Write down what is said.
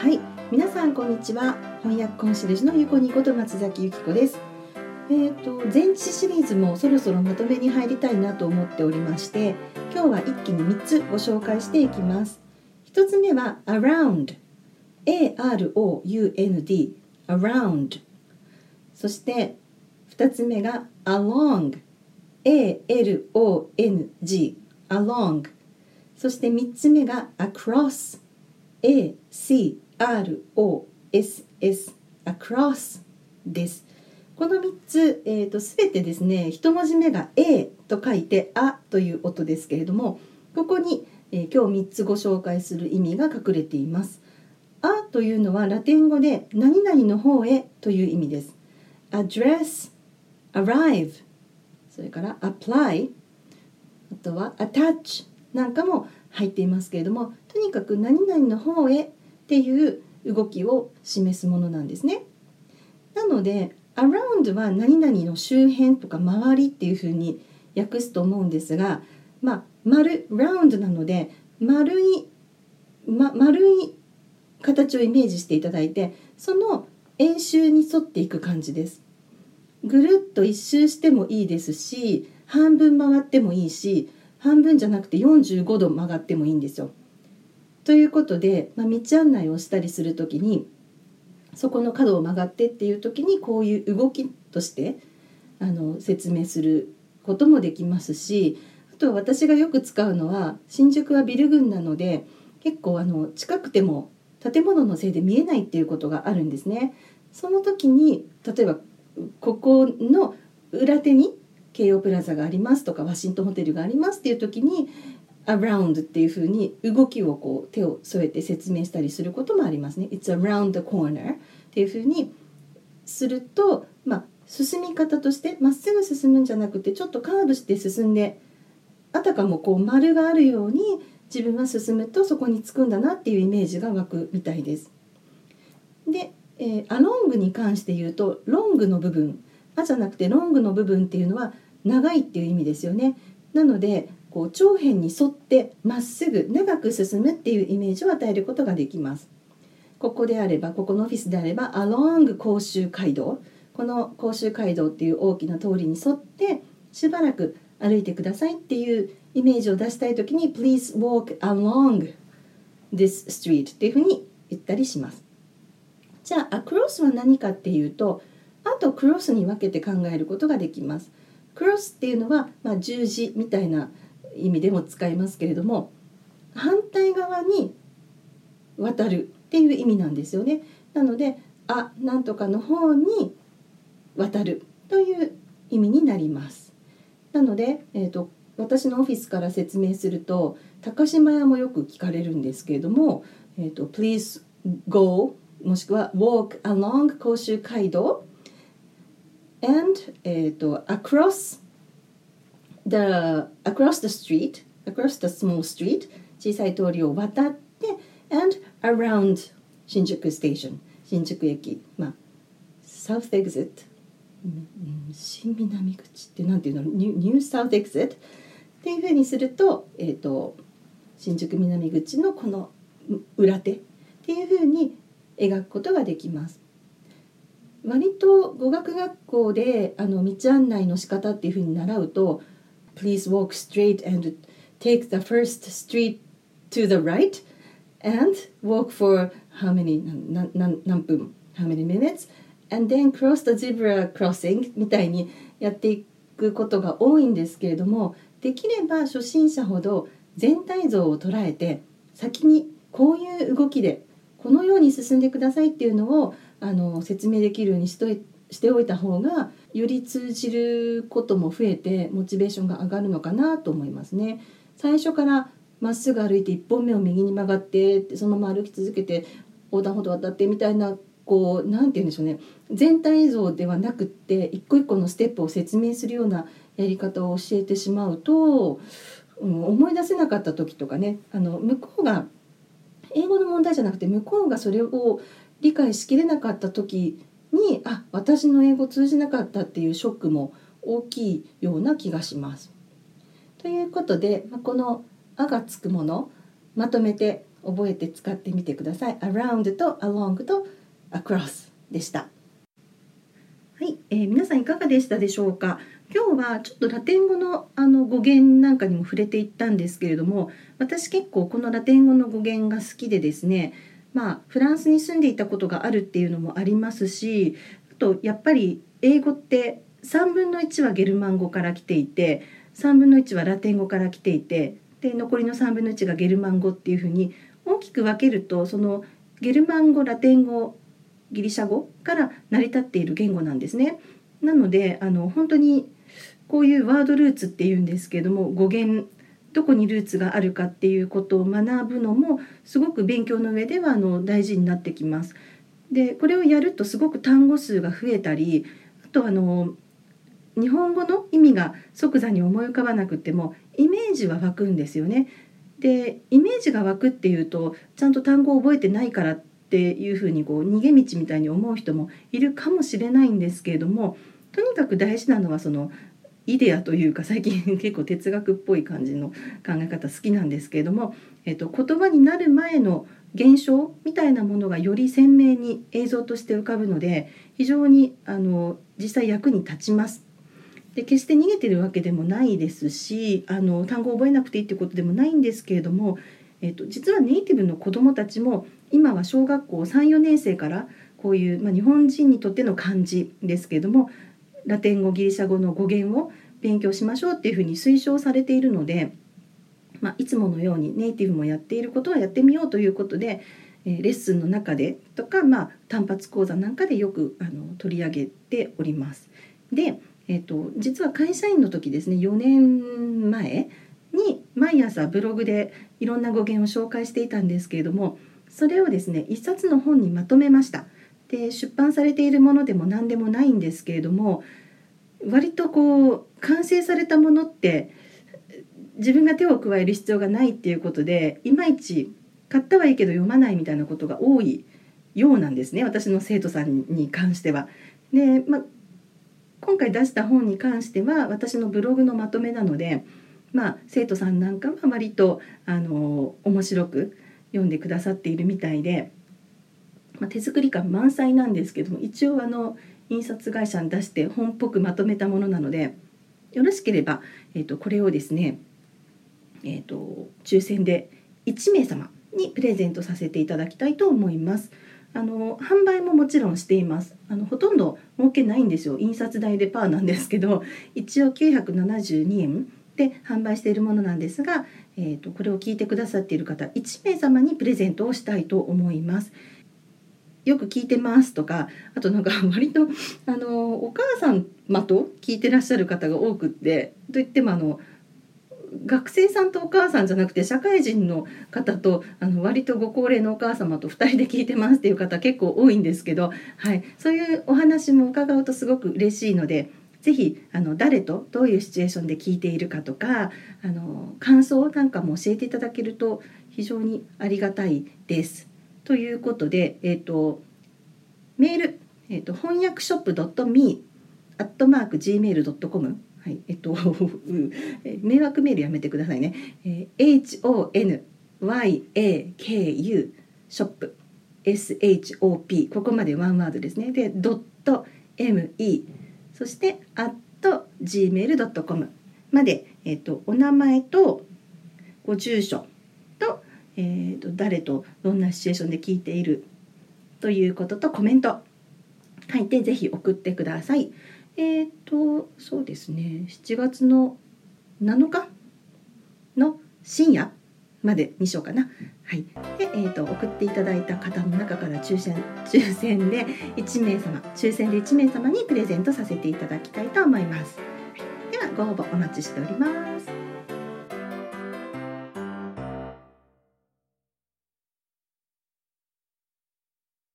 はい。皆さんこんにちは。翻訳コンシェルジュのゆこにこと松崎由紀子です。えっ、ー、と前置シリーズもそろそろまとめに入りたいなと思っておりまして今日は一気に3つご紹介していきます。1つ目は around A-R-O-U-N-D around そして2つ目が along A-L-O-N-G along そして3つ目が across A-C-R-O-S-S ROSS across ですこの3つ、えーと、全てですね一文字目が A と書いて「あ」という音ですけれどもここに、えー、今日3つご紹介する意味が隠れています。あというのはラテン語で何々の方へという意味です。address, arrive それから apply あとは attach なんかも入っていますけれどもとにかく何々の方へっていう動きを示すものなんですね。なので around は何々の周辺とか周りっていうふうに訳すと思うんですが、まあ、丸 round なので丸い、ま、丸い形をイメージしていただいてその円周に沿っていく感じです。ぐるっと一周してもいいですし半分回ってもいいし半分じゃなくて45度曲がってもいいんですよ。ということで、まあ、道案内をしたりする時にそこの角を曲がってっていう時にこういう動きとしてあの説明することもできますしあとは私がよく使うのは新宿はビル群なので結構あの近くても建物のせいで見えないっていうことがあるんですね。その時に例えばここの裏手に京王プラザがありますとかワシントンホテルがありますっていう時に around っていうふうに動きをこう手を添えて説明したりすることもありますね。It's around the corner っていうふうにすると、まあ、進み方としてまっすぐ進むんじゃなくてちょっとカーブして進んであたかもこう丸があるように自分は進むとそこに着くんだなっていうイメージが湧くみたいです。で、えー、アロングに関して言うとロングの部分「あ」じゃなくてロングの部分っていうのは長いっていう意味ですよね。なのでこう長辺に沿ってまっすぐ長く進むっていうイメージを与えることができます。ここであればここのオフィスであれば along 甲州街道この甲州街道っていう大きな通りに沿ってしばらく歩いてくださいっていうイメージを出したい時に Please walk along this street っていうふうに言ったりします。じゃあ across は何かっていうとあと cross に分けて考えることができます。cross っていうのは、まあ、十字みたいな意味でも使いますけれども反対側に渡るっていう意味なんですよね。なので「あ」なんとかの方に渡るという意味になります。なので、えーと、私のオフィスから説明すると高島屋もよく聞かれるんですけれども「えーと、Please go」もしくは「Walk along 甲州街道」and、えーと、across the across the street across the small street 小さい通りを渡って and around 新宿ステーション新宿駅まあ South Exit 新南口ってなんていうの？ニュニューサウスエクゼットっていうふうにすると,、えーと、新宿南口のこの裏手っていうふうに描くことができます。割と語学学校であの道案内の仕方っていうふうに習うと「Please walk straight and take the first street to the right and walk for how many 何分 how many minutes and then cross the zebra crossing みたいにやっていくことが多いんですけれどもできれば初心者ほど全体像を捉えて先にこういう動きでこのように進んでくださいっていうのをあの説明できるようにしといしておいた方がより通じることも増えてモチベーションが上がるのかなと思いますね。最初からまっすぐ歩いて1本目を右に曲がってそのまま歩き続けて横断歩道渡ってみたいなこう何て言うんでしょうね全体像ではなくって一個一個のステップを説明するようなやり方を教えてしまうと、うん、思い出せなかった時とかねあの向こうが英語の問題じゃなくて向こうがそれを理解しきれなかった時にあ私の英語通じなかったっていうショックも大きいような気がします。ということでこの「あ」がつくものまとめて覚えて使ってみてください。around と along と across でした。はい、えー、皆さんいかがでしたでしょうか？今日はちょっとラテン語のあの語源なんかにも触れていったんですけれども私結構このラテン語の語源が好きでですねまあフランスに住んでいたことがあるっていうのもありますしあとやっぱり英語って3分の1はゲルマン語から来ていて3分の1はラテン語から来ていてで残りの3分の1がゲルマン語っていうふうに大きく分けるとそのゲルマン語ラテン語ギリシャ語から成り立っている言語なんですね。なのであの本当にこういうワードルーツっていうんですけども語源どこにルーツがあるかっていうことを学ぶのもすごく勉強の上ではあの大事になってきます。でこれをやるとすごく単語数が増えたりあとあの日本語の意味が即座に思い浮かばなくてもイメージは湧くんですよね。でイメージが湧くっていうとちゃんと単語を覚えてないからっていうふうにこう逃げ道みたいに思う人もいるかもしれないんですけれどもとにかく大事なのはそのイデアというか最近 結構哲学っぽい感じの考え方好きなんですけれども、えっと、言葉になる前の現象みたいなものがより鮮明に映像として浮かぶので非常にあの実際役に立ちます。で決して逃げてるわけでもないですしあの単語を覚えなくていいってことでもないんですけれども、えっと、実はネイティブの子どもたちも今は小学校34年生からこういう、まあ、日本人にとっての漢字ですけれどもラテン語ギリシャ語の語源を勉強しましょうっていうふうに推奨されているので、まあ、いつものようにネイティブもやっていることはやってみようということで、え、レッスンの中でとか、まあ、単発講座なんかでよくあの取り上げております。で、えーと、実は会社員の時ですね4年前に毎朝ブログでいろんな語源を紹介していたんですけれどもそれをですね一冊の本にまとめました。で出版されているものでも何でもないんですけれども割とこう完成されたものって自分が手を加える必要がないっていうことでいまいち買ったはいいけど読まないみたいなことが多いようなんですね私の生徒さんに関しては。で、ま今回出した本に関しては私のブログのまとめなので、まあ、生徒さんなんかは割とあの面白く読んでくださっているみたいで、まあ、手作り感満載なんですけども一応あの印刷会社に出して本っぽくまとめたものなのでよろしければ、えーと、これをですね、えーと、抽選で1名様にプレゼントさせていただきたいと思います。あの販売ももちろんしていますあのほとんど儲けないんですよ印刷代でパーなんですけど一応972円で販売しているものなんですが、えーとこれを聞いてくださっている方1名様にプレゼントをしたいと思います。よく聞いてますとかあとなんか 割とあのお母さんまと聞いてらっしゃる方が多くってといってもあの学生さんとお母さんじゃなくて社会人の方とあの割とご高齢のお母様と2人で聞いてますっていう方結構多いんですけど、はい、そういうお話も伺うとすごく嬉しいので是非あの誰とどういうシチュエーションで聞いているかとかあの感想なんかも教えていただけると非常にありがたいです。ということで、えーと、メール、えーと、翻訳ショップ .me アットマーク gmail.com はい、えっと、迷惑メールやめてくださいね。えー、HONYAKU ショップ SHOP ここまでワンワードですね。で、ドット ME そしてアット gmail.com まで、えっと、お名前とご住所えーと、誰とどんなシチュエーションで聞いているということとコメント書いてぜひ送ってください。えっ、ー、とそうですね7月の7日の深夜までにしようかな。はい。で、えーと、送っていただいた方の中から抽選抽選で1名様抽選で1名様にプレゼントさせていただきたいと思います。はい、ではご応募お待ちしております。